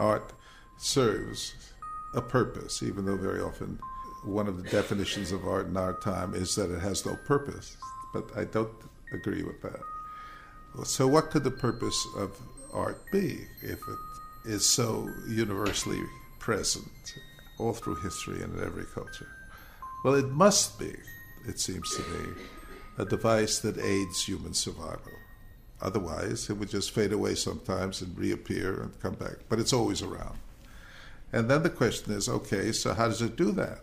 art serves a purpose, even though very often one of the definitions of art in our time is that it has no purpose. But I don't agree with that. So, what could the purpose of art be if it is so universally present all through history and in every culture? Well, it must be, it seems to me, a device that aids human survival. Otherwise, it would just fade away sometimes and reappear and come back. But it's always around. And then the question is okay, so how does it do that?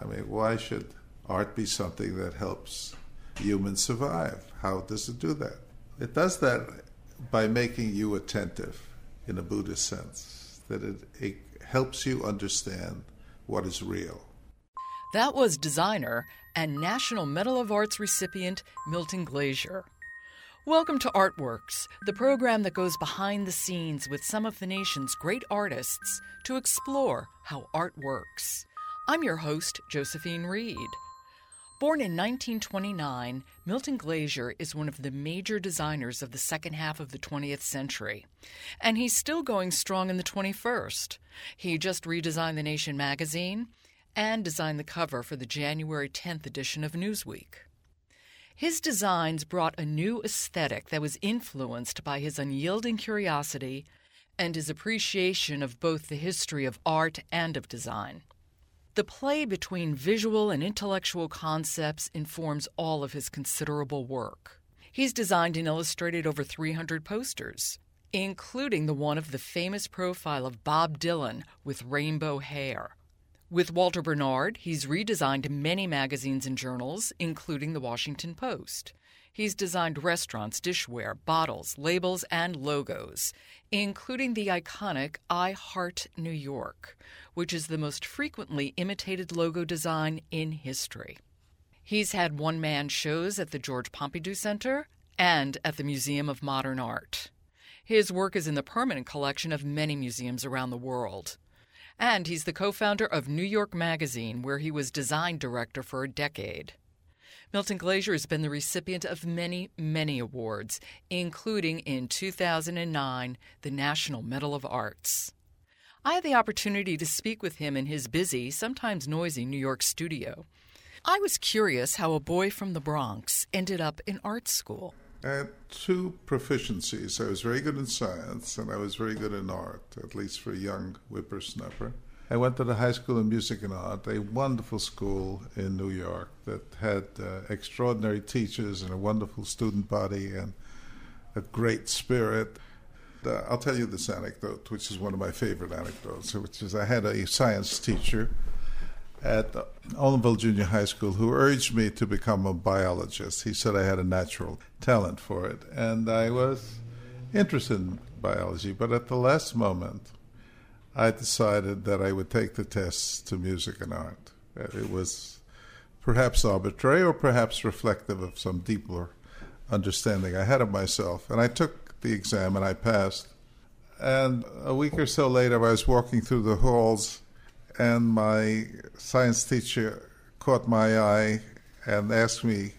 I mean, why should art be something that helps humans survive? How does it do that? It does that by making you attentive in a Buddhist sense, that it, it helps you understand what is real. That was designer and National Medal of Arts recipient Milton Glaser. Welcome to Artworks, the program that goes behind the scenes with some of the nation's great artists to explore how art works. I'm your host, Josephine Reed. Born in 1929, Milton Glaser is one of the major designers of the second half of the 20th century, and he's still going strong in the 21st. He just redesigned The Nation magazine and designed the cover for the January 10th edition of Newsweek. His designs brought a new aesthetic that was influenced by his unyielding curiosity and his appreciation of both the history of art and of design. The play between visual and intellectual concepts informs all of his considerable work. He's designed and illustrated over 300 posters, including the one of the famous profile of Bob Dylan with rainbow hair. With Walter Bernard, he's redesigned many magazines and journals, including the Washington Post. He's designed restaurants, dishware, bottles, labels, and logos, including the iconic I Heart New York, which is the most frequently imitated logo design in history. He's had one man shows at the George Pompidou Center and at the Museum of Modern Art. His work is in the permanent collection of many museums around the world. And he's the co founder of New York Magazine, where he was design director for a decade. Milton Glaser has been the recipient of many, many awards, including in 2009 the National Medal of Arts. I had the opportunity to speak with him in his busy, sometimes noisy New York studio. I was curious how a boy from the Bronx ended up in art school. Had two proficiencies. I was very good in science and I was very good in art, at least for a young whippersnapper. I went to the High School of Music and Art, a wonderful school in New York that had uh, extraordinary teachers and a wonderful student body and a great spirit. Uh, I'll tell you this anecdote, which is one of my favorite anecdotes, which is I had a science teacher at Olinville Junior High School who urged me to become a biologist. He said I had a natural talent for it, and I was interested in biology. But at the last moment, I decided that I would take the tests to music and art. It was perhaps arbitrary or perhaps reflective of some deeper understanding I had of myself. And I took the exam and I passed. And a week or so later, I was walking through the halls and my science teacher caught my eye and asked me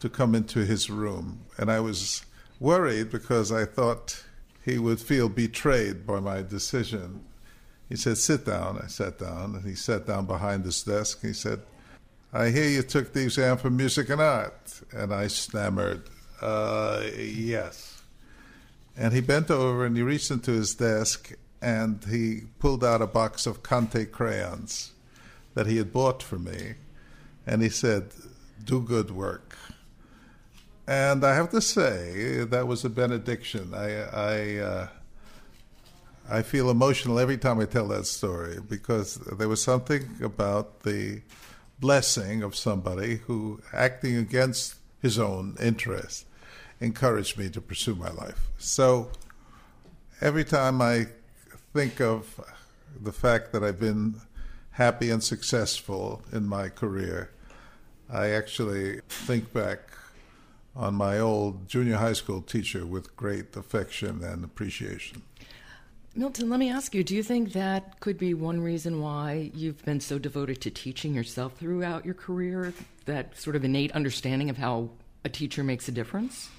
to come into his room. And I was worried because I thought he would feel betrayed by my decision. He said, Sit down. I sat down, and he sat down behind his desk. He said, I hear you took the exam for music and art. And I stammered, uh, Yes. And he bent over and he reached into his desk and he pulled out a box of Conte crayons that he had bought for me, and he said, "Do good work." And I have to say that was a benediction. I I, uh, I feel emotional every time I tell that story because there was something about the blessing of somebody who, acting against his own interest, encouraged me to pursue my life. So every time I think of the fact that I've been happy and successful in my career, I actually think back on my old junior high school teacher with great affection and appreciation. Milton, let me ask you do you think that could be one reason why you've been so devoted to teaching yourself throughout your career? That sort of innate understanding of how a teacher makes a difference?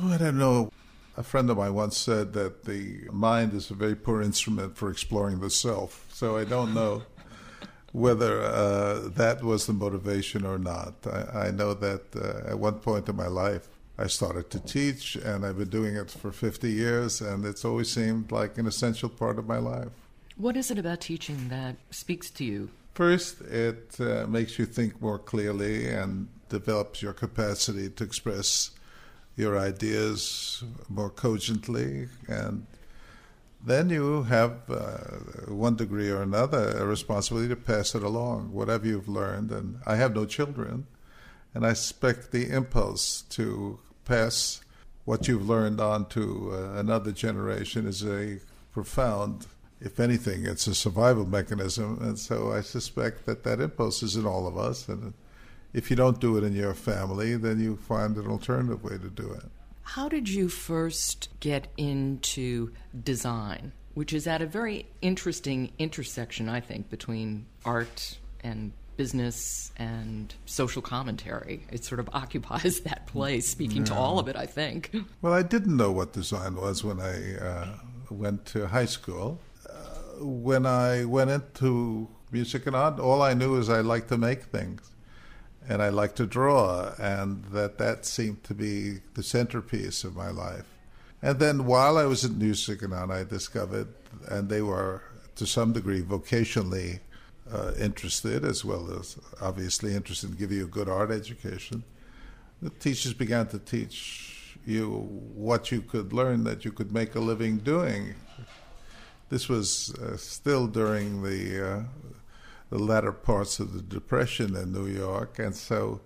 Oh, I don't know. A friend of mine once said that the mind is a very poor instrument for exploring the self. So I don't know whether uh, that was the motivation or not. I, I know that uh, at one point in my life, I started to teach, and I've been doing it for 50 years, and it's always seemed like an essential part of my life. What is it about teaching that speaks to you? First, it uh, makes you think more clearly and develops your capacity to express your ideas more cogently and then you have uh, one degree or another a responsibility to pass it along whatever you've learned and i have no children and i suspect the impulse to pass what you've learned on to uh, another generation is a profound if anything it's a survival mechanism and so i suspect that that impulse is in all of us and if you don't do it in your family, then you find an alternative way to do it. How did you first get into design, which is at a very interesting intersection, I think, between art and business and social commentary. It sort of occupies that place, speaking yeah. to all of it, I think. Well, I didn't know what design was when I uh, went to high school. Uh, when I went into music and art, all I knew is I liked to make things and I like to draw, and that that seemed to be the centerpiece of my life. And then while I was at Music and I discovered, and they were to some degree vocationally uh, interested, as well as obviously interested in giving you a good art education. The teachers began to teach you what you could learn that you could make a living doing. This was uh, still during the uh, the latter parts of the Depression in New York, and so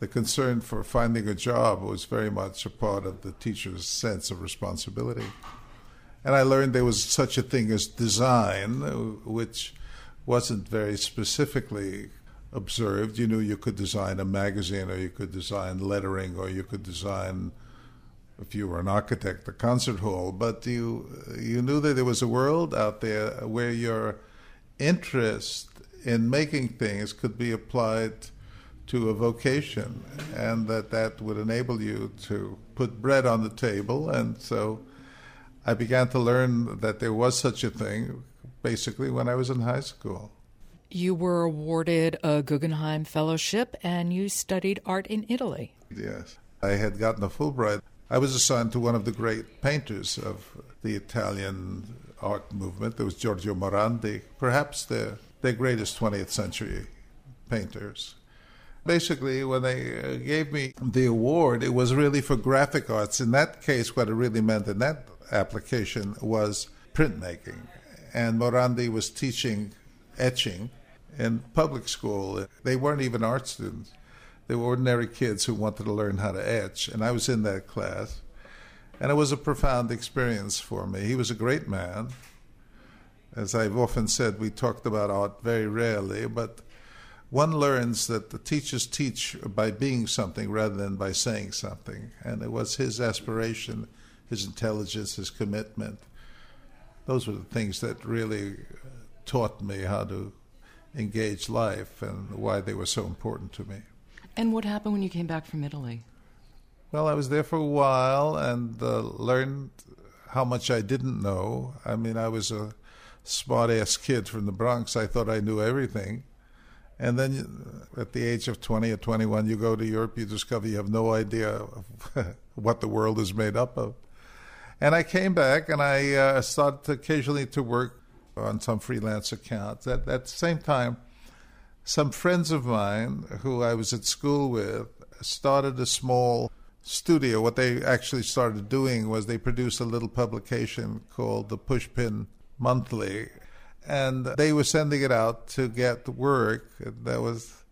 the concern for finding a job was very much a part of the teacher's sense of responsibility. And I learned there was such a thing as design, which wasn't very specifically observed. You knew you could design a magazine, or you could design lettering, or you could design, if you were an architect, a concert hall. But you you knew that there was a world out there where your interest in making things could be applied to a vocation and that that would enable you to put bread on the table and so I began to learn that there was such a thing basically when I was in high school. You were awarded a Guggenheim Fellowship and you studied art in Italy. Yes. I had gotten a Fulbright. I was assigned to one of the great painters of the Italian art movement. There was Giorgio Morandi, perhaps the, the greatest 20th century painters. Basically, when they uh, gave me the award, it was really for graphic arts. In that case, what it really meant in that application was printmaking. And Morandi was teaching etching in public school. They weren't even art students. They were ordinary kids who wanted to learn how to etch. And I was in that class. And it was a profound experience for me. He was a great man. As I've often said, we talked about art very rarely, but one learns that the teachers teach by being something rather than by saying something. And it was his aspiration, his intelligence, his commitment. Those were the things that really uh, taught me how to engage life and why they were so important to me. And what happened when you came back from Italy? Well, I was there for a while and uh, learned how much I didn't know. I mean, I was a smart ass kid from the Bronx. I thought I knew everything. And then at the age of 20 or 21, you go to Europe, you discover you have no idea what the world is made up of. And I came back and I uh, started occasionally to work on some freelance accounts. At, at the same time, some friends of mine who I was at school with started a small studio, what they actually started doing was they produced a little publication called the Pushpin Monthly, and they were sending it out to get work. That was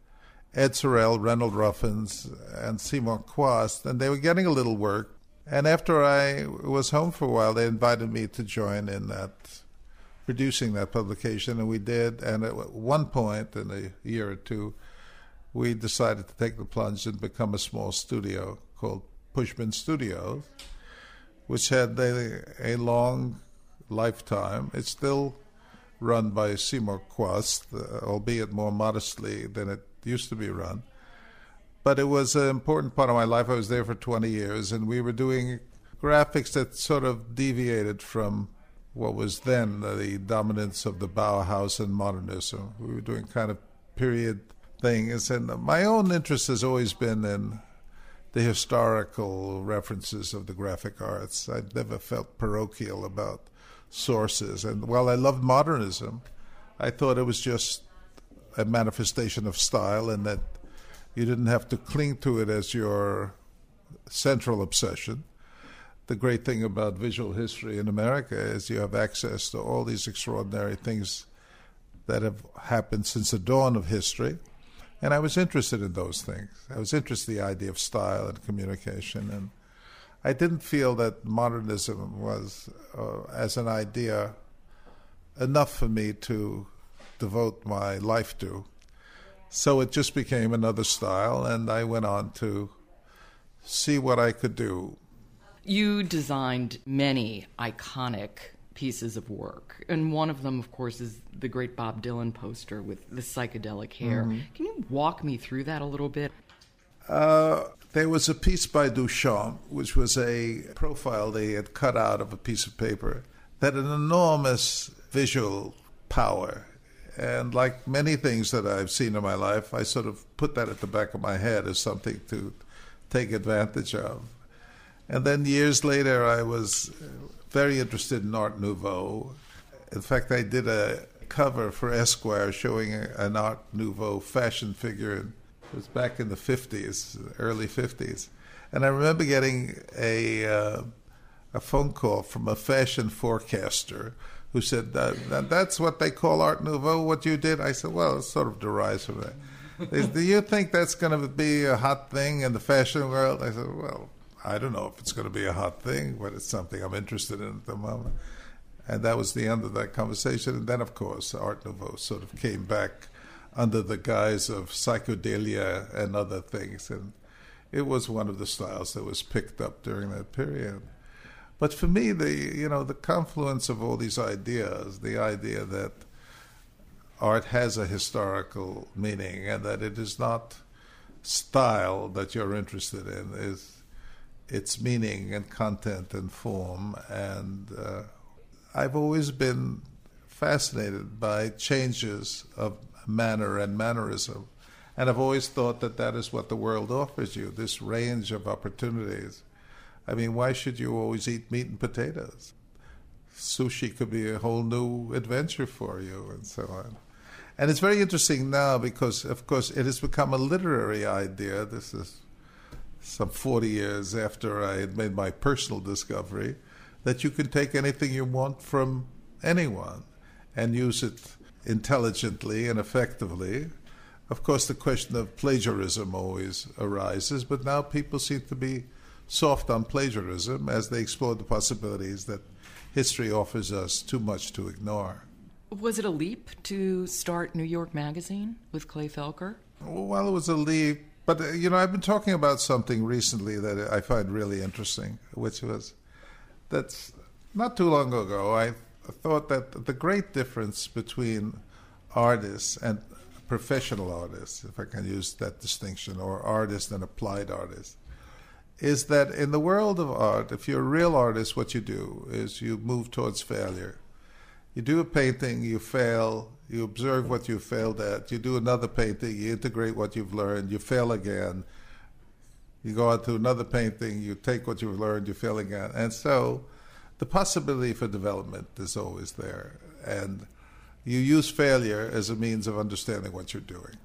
Ed Sorel, Reynold Ruffins, and Seymour Chwast, and they were getting a little work. And after I was home for a while, they invited me to join in that producing that publication, and we did. And at one point in a year or two, we decided to take the plunge and become a small studio called Pushpin Studios, which had a, a long lifetime. It's still run by Seymour Chwast, uh, albeit more modestly than it used to be run. But it was an important part of my life. I was there for 20 years, and we were doing graphics that sort of deviated from what was then the dominance of the Bauhaus and modernism. We were doing kind of period things, and my own interest has always been in the historical references of the graphic arts. I never felt parochial about sources, and while I loved modernism, I thought it was just a manifestation of style, and that you didn't have to cling to it as your central obsession. The great thing about visual history in America is you have access to all these extraordinary things that have happened since the dawn of history. And I was interested in those things. I was interested in the idea of style and communication. And I didn't feel that modernism was, uh, as an idea, enough for me to devote my life to. So it just became another style, and I went on to see what I could do. You designed many iconic pieces of work, and one of them, of course, is the great Bob Dylan poster with the psychedelic hair. Mm-hmm. Can you walk me through that a little bit? Uh, there was a piece by Duchamp, which was a profile they had cut out of a piece of paper that had an enormous visual power. And like many things that I've seen in my life, I sort of put that at the back of my head as something to take advantage of. And then years later, I was very interested in Art Nouveau. In fact, I did a cover for Esquire showing an Art Nouveau fashion figure. It was back in the 50s, early 50s. And I remember getting a, uh, a phone call from a fashion forecaster who said, that, That's what they call Art Nouveau, what you did? I said, Well, it sort of derives from that. Do you think that's going to be a hot thing in the fashion world? I said, well, I don't know if it's going to be a hot thing, but it's something I'm interested in at the moment. And that was the end of that conversation. And then, of course, Art Nouveau sort of came back under the guise of psychedelia and other things. And it was one of the styles that was picked up during that period. But for me, the you know the confluence of all these ideas, the idea that art has a historical meaning and that it is not style that you're interested in is its meaning and content and form and uh, i've always been fascinated by changes of manner and mannerism and i've always thought that that is what the world offers you this range of opportunities. I mean why should you always eat meat and potatoes? Sushi could be a whole new adventure for you and so on. And it's very interesting now because, of course, it has become a literary idea. This is some 40 years after I had made my personal discovery that you can take anything you want from anyone and use it intelligently and effectively. Of course, the question of plagiarism always arises, but now people seem to be soft on plagiarism as they explore the possibilities that history offers us too much to ignore. Was it a leap to start New York Magazine with Clay Felker? Well, it was a leap, but uh, you know, I've been talking about something recently that I find really interesting, which was that not too long ago I thought that the great difference between artists and professional artists, if I can use that distinction, or artists and applied artists, is that in the world of art, if you're a real artist, what you do is you move towards failure you do a painting, you fail, you observe what you failed at, you do another painting, you integrate what you've learned, you fail again. You go on to another painting, you take what you've learned, you fail again. And so the possibility for development is always there. And you use failure as a means of understanding what you're doing.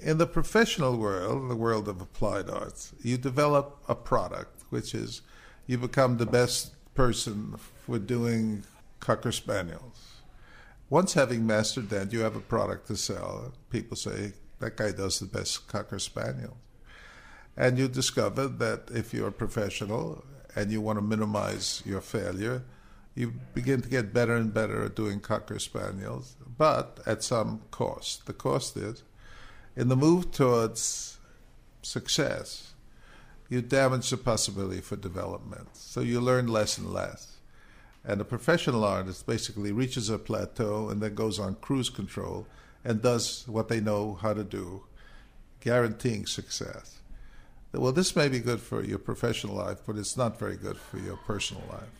In the professional world, the world of applied arts, you develop a product, which is you become the best person for doing Cocker Spaniels. Once having mastered that, you have a product to sell. People say, that guy does the best Cocker Spaniel. And you discover that if you're a professional and you want to minimize your failure, you begin to get better and better at doing Cocker Spaniels, but at some cost. The cost is in the move towards success, you damage the possibility for development. So you learn less and less. And a professional artist basically reaches a plateau and then goes on cruise control and does what they know how to do, guaranteeing success. well, this may be good for your professional life, but it's not very good for your personal life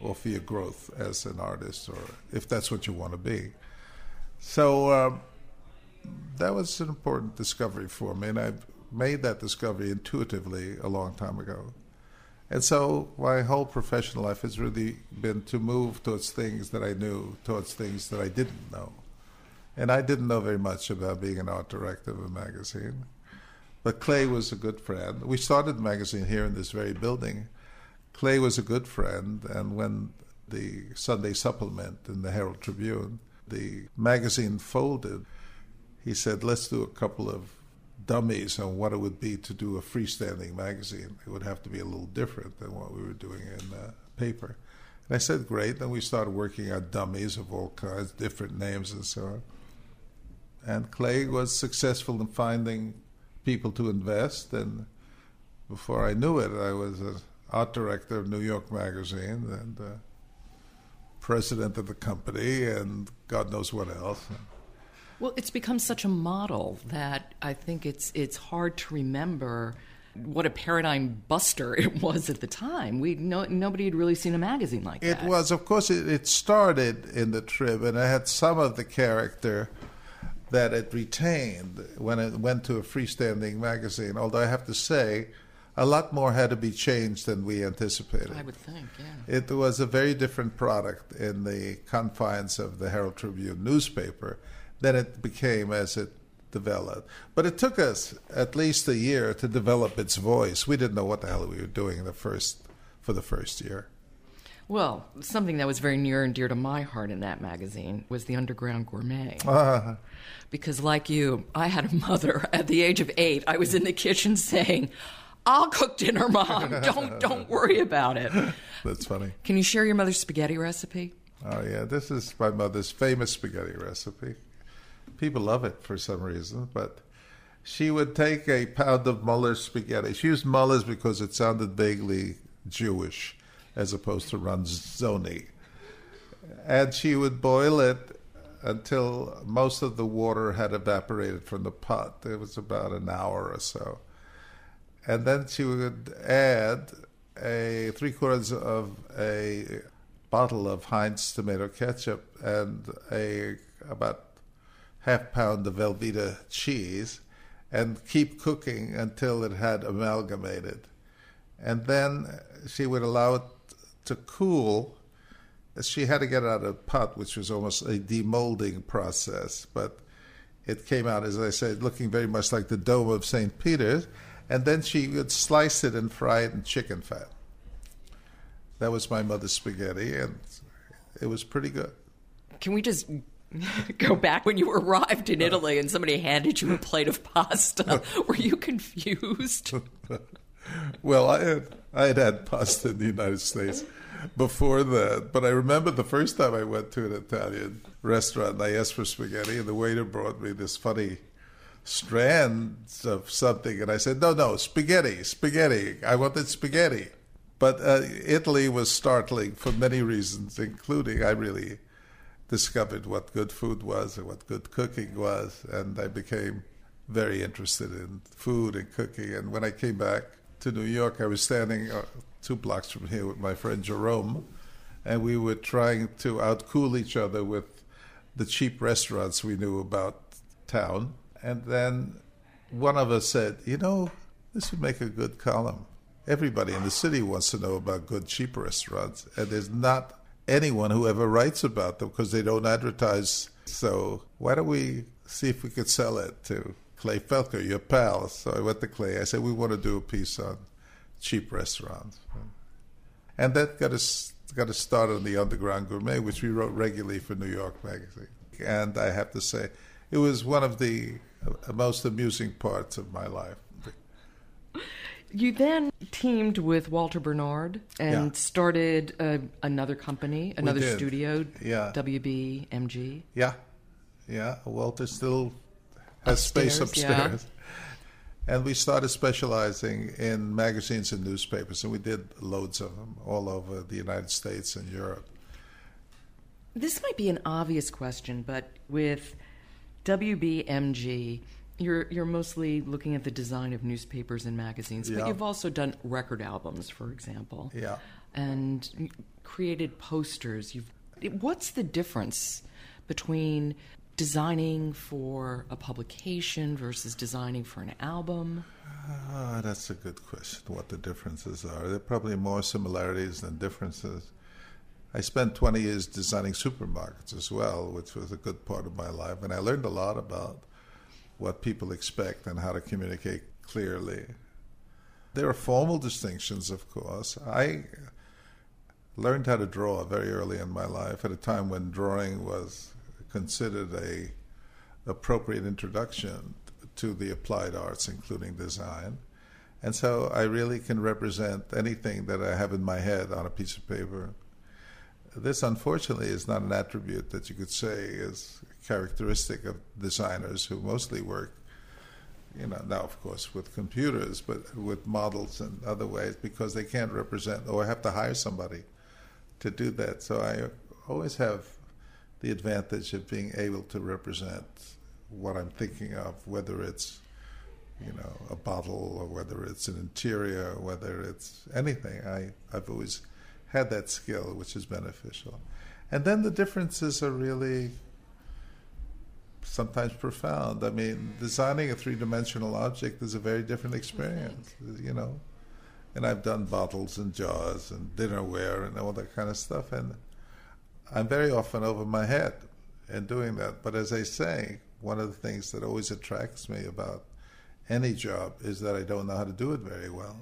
or for your growth as an artist, or if that's what you want to be. So um, that was an important discovery for me, and I made that discovery intuitively a long time ago. And so my whole professional life has really been to move towards things that I knew, towards things that I didn't know. And I didn't know very much about being an art director of a magazine. But Clay was a good friend. We started the magazine here in this very building. Clay was a good friend, and when the Sunday supplement in the Herald Tribune, the magazine folded, he said, let's do a couple of dummies on what it would be to do a freestanding magazine. It would have to be a little different than what we were doing in uh, paper. And I said, great. Then we started working on dummies of all kinds, different names and so on. And Clay was successful in finding people to invest. And before I knew it, I was an art director of New York Magazine and uh, president of the company and God knows what else. Well, it's become such a model that I think it's it's hard to remember what a paradigm buster it was at the time. We no, nobody had really seen a magazine like it that. It was, of course, it, it, started in the Trib, and it had some of the character that it retained when it went to a freestanding magazine. Although I have to say, a lot more had to be changed than we anticipated. I would think, yeah. It was a very different product in the confines of the Herald Tribune newspaper than it became as it developed. But it took us at least a year to develop its voice. We didn't know what the hell we were doing the first for the first year. Well, something that was very near and dear to my heart in that magazine was the Underground Gourmet. Uh, because, like you, I had a mother at the age of eight. I was in the kitchen saying, "I'll cook dinner, mom. Don't don't worry about it." That's funny. Can you share your mother's spaghetti recipe? Oh yeah, this is my mother's famous spaghetti recipe people love it for some reason, but she would take a pound of Mueller's spaghetti. She used Mueller's because it sounded vaguely Jewish as opposed to Ronzoni. And she would boil it until most of the water had evaporated from the pot. It was about an hour or so. And then she would add a three quarters of a bottle of Heinz tomato ketchup and a about half pound of Velveeta cheese and keep cooking until it had amalgamated. And then she would allow it to cool. She had to get it out of the pot, which was almost a demolding process, but it came out, as I said, looking very much like the dome of St. Peter's. And then she would slice it and fry it in chicken fat. That was my mother's spaghetti, and it was pretty good. Can we just go back when you arrived in Italy and somebody handed you a plate of pasta. Were you confused? well, I had I had had pasta in the United States before that, but I remember the first time I went to an Italian restaurant and I asked for spaghetti, and the waiter brought me this funny strands of something, and I said, "No, no, spaghetti, spaghetti. I wanted spaghetti." But uh, Italy was startling for many reasons, including I really discovered what good food was and what good cooking was, and I became very interested in food and cooking. And when I came back to New York, I was standing uh, two blocks from here with my friend Jerome, and we were trying to outcool each other with the cheap restaurants we knew about town. And then one of us said, You know, this would make a good column. Everybody in the city wants to know about good cheap restaurants, and there's not anyone who ever writes about them because they don't advertise. So why don't we see if we could sell it to Clay Felker, your pal? So I went to Clay. I said, we want to do a piece on cheap restaurants. And that got us got us started on the Underground Gourmet, which we wrote regularly for New York Magazine. And I have to say, it was one of the most amusing parts of my life. You then teamed with Walter Bernard and yeah. started uh, another company, another studio, yeah. WBMG. Yeah, yeah. Walter still has upstairs, space upstairs. Yeah. And we started specializing in magazines and newspapers, and we did loads of them all over the United States and Europe. This might be an obvious question, but with WBMG, You're you're mostly looking at the design of newspapers and magazines, but Yeah. you've also done record albums, for example, Yeah. and created posters. You've what's the difference between designing for a publication versus designing for an album? Ah, that's a good question. What the differences are? There are probably more similarities than differences. I spent 20 years designing supermarkets as well, which was a good part of my life, and I learned a lot about what people expect and how to communicate clearly. There are formal distinctions, of course. I learned how to draw very early in my life at a time when drawing was considered a appropriate introduction to the applied arts, including design. And so I really can represent anything that I have in my head on a piece of paper. This, unfortunately, is not an attribute that you could say is characteristic of designers who mostly work, you know, now, of course, with computers, but with models and other ways because they can't represent oh, or have to hire somebody to do that. So I always have the advantage of being able to represent what I'm thinking of, whether it's you know a bottle or whether it's an interior, or whether it's anything. I I've always had that skill, which is beneficial. And then the differences are really sometimes profound. I mean, designing a three-dimensional object is a very different experience, you know. And I've done bottles and jars and dinnerware and all that kind of stuff, and I'm very often over my head in doing that. But as I say, one of the things that always attracts me about any job is that I don't know how to do it very well.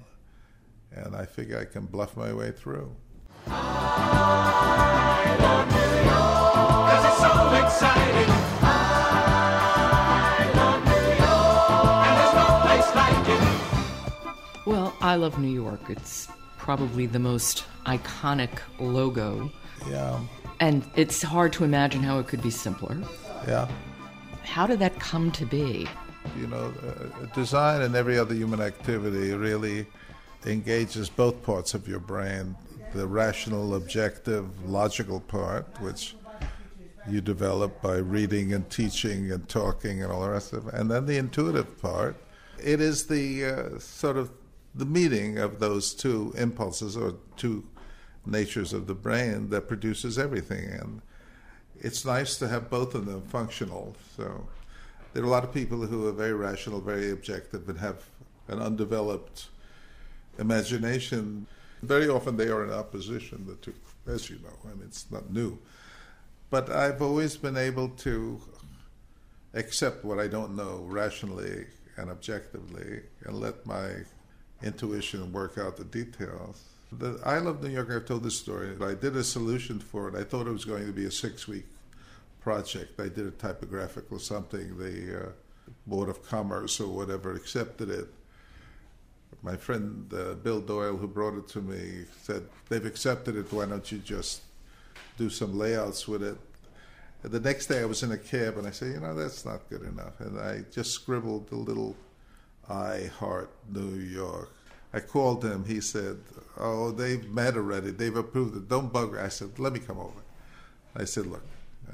And I figure I can bluff my way through. I love New York, 'cause it's so exciting. I love New York, and there's no place like it. Well, I love New York. It's probably the most iconic logo, Yeah, and it's hard to imagine how it could be simpler. yeah. How did that come to be? You know, uh, design and every other human activity really engages both parts of your brain the rational, objective, logical part, which you develop by reading and teaching and talking and all the rest of it, and then the intuitive part. It is the uh, sort of the meeting of those two impulses or two natures of the brain that produces everything. And it's nice to have both of them functional. So there are a lot of people who are very rational, very objective, and have an undeveloped imagination. Very often they are in opposition, the two, as you know. I mean, it's not new. But I've always been able to accept what I don't know rationally and objectively and let my intuition work out the details. The, I love New York. I've told this story. I did a solution for it. I thought it was going to be a six week project. I did a typographical something. The uh, Board of Commerce or whatever accepted it. My friend uh, Bill Doyle, who brought it to me, said, They've accepted it. Why don't you just do some layouts with it? And the next day I was in a cab and I said, You know, that's not good enough. And I just scribbled a little I heart New York. I called him. He said, Oh, they've met already. They've approved it. Don't bug me. I said, Let me come over. I said, Look.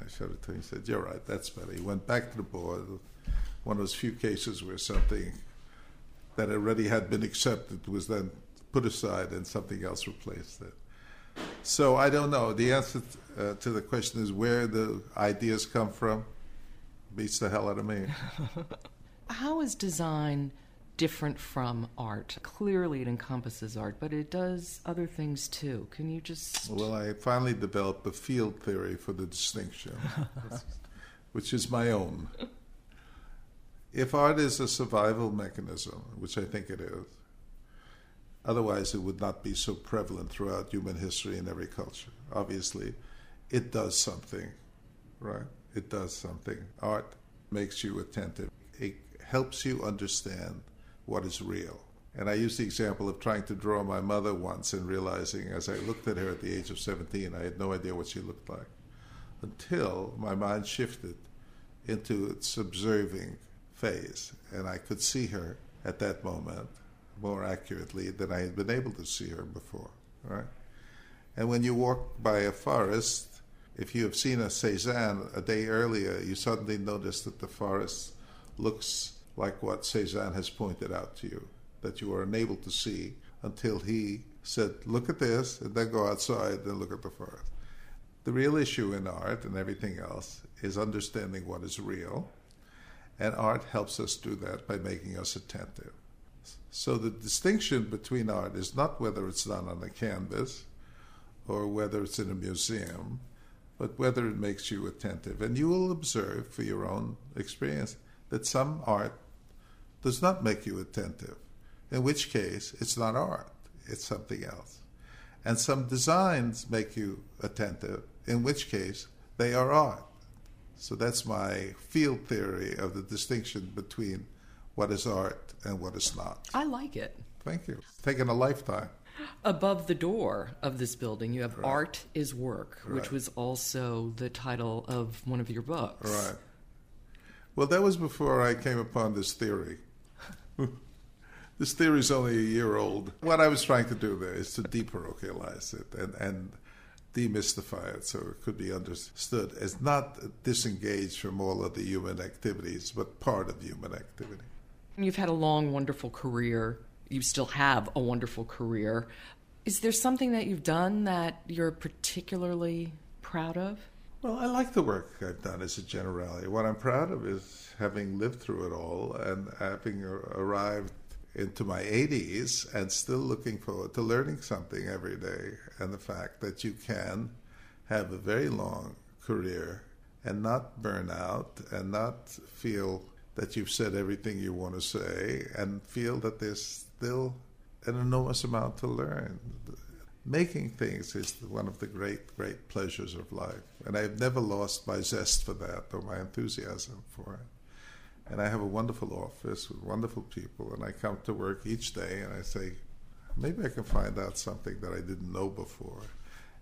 I showed it to him. He said, You're right. That's better. He went back to the board. One of those few cases where something that already had been accepted was then put aside and something else replaced it. So I don't know. The answer uh, to the question is where the ideas come from. Beats the hell out of me. How is design different from art? Clearly, it encompasses art, but it does other things too. Can you just. Well, I finally developed a field theory for the distinction, which is my own. If art is a survival mechanism, which I think it is, otherwise it would not be so prevalent throughout human history in every culture. Obviously, it does something, right? It does something. Art makes you attentive. It helps you understand what is real. And I used the example of trying to draw my mother once and realizing as I looked at her at the age of 17, I had no idea what she looked like until my mind shifted into its observing phase. And I could see her at that moment more accurately than I had been able to see her before, right? And when you walk by a forest, if you have seen a Cézanne a day earlier, you suddenly notice that the forest looks like what Cezanne has pointed out to you, that you are unable to see until he said, Look at this, and then go outside and look at the forest. The real issue in art and everything else is understanding what is real, and art helps us do that by making us attentive. So the distinction between art is not whether it's done on a canvas or whether it's in a museum, but whether it makes you attentive. And you will observe for your own experience that some art does not make you attentive, in which case it's not art, it's something else. And some designs make you attentive, in which case they are art. So that's my field theory of the distinction between what is art and what is not. I like it. Thank you. It's taken a lifetime. Above the door of this building, you have Right. Art is Work, which was also the title of one of your books. Right. Well, that was before I came upon this theory. this theory is only a year old. What I was trying to do there is to deparochialize it and, and demystify it so it could be understood as not disengaged from all of the human activities, but part of human activity. You've had a long, wonderful career. You still have a wonderful career. Is there something that you've done that you're particularly proud of? Well, I like the work I've done as a generality. What I'm proud of is having lived through it all and having arrived into my 80s and still looking forward to learning something every day. And the fact that you can have a very long career and not burn out and not feel that you've said everything you want to say and feel that there's still an enormous amount to learn. Making things is one of the great, great pleasures of life. And I've never lost my zest for that or my enthusiasm for it. And I have a wonderful office with wonderful people, and I come to work each day and I say, maybe I can find out something that I didn't know before.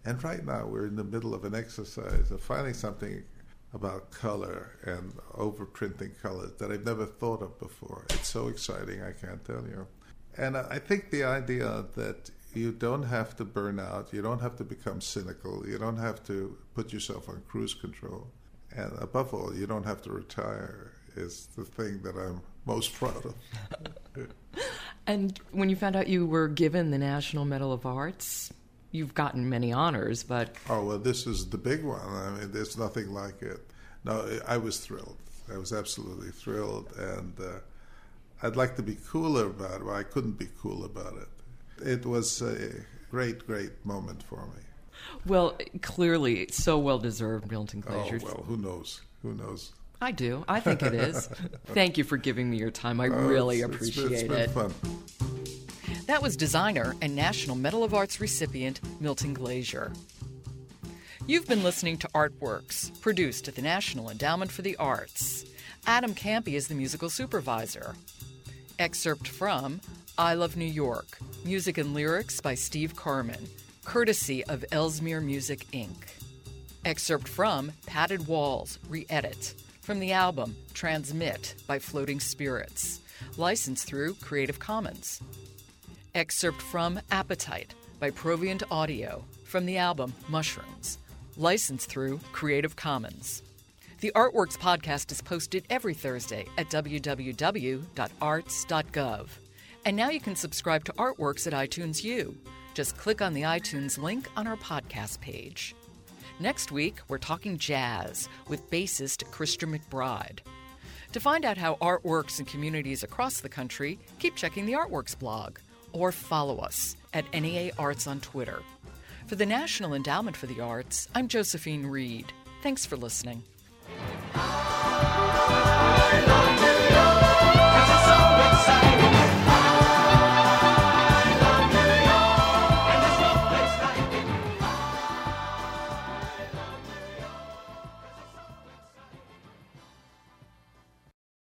And right now we're in the middle of an exercise of finding something about color and overprinting colors that I've never thought of before. It's so exciting, I can't tell you. And I think the idea that you don't have to burn out, you don't have to become cynical, you don't have to put yourself on cruise control, and above all, you don't have to retire is the thing that I'm most proud of. And when you found out you were given the National Medal of Arts, you've gotten many honors, but Oh, well, this is the big one. I mean, there's nothing like it. No, I was thrilled. I was absolutely thrilled. And uh, I'd like to be cooler about it, but I couldn't be cool about it. It was a great, great moment for me. well, clearly, it's so well deserved, Milton Glaser. Oh, well, who knows? Who knows? I do. I think it is. Thank you for giving me your time. I Oh, really it's- it's been- appreciate it's it. fun. That was designer and National Medal of Arts recipient Milton Glaser. You've been listening to Artworks, produced at the National Endowment for the Arts. Adam Kampe is the musical supervisor. Excerpt from I Love New York, music and lyrics by Steve Karmen, courtesy of Elsmere Music, Inc. Excerpt from Padded Walls, re edit, from the album Transmit by Floating Spirits, licensed through Creative Commons. Excerpt from Appetite by Proviant Audio from the album Mushrooms, licensed through Creative Commons. The Artworks podcast is posted every Thursday at www.arts.gov. And now you can subscribe to Artworks at iTunes U. Just click on the iTunes link on our podcast page. Next week, we're talking jazz with bassist Christian McBride. To find out how art works in communities across the country, keep checking the Artworks blog or follow us at NEA Arts on Twitter. For the National Endowment for the Arts, I'm Josephine Reed. Thanks for listening.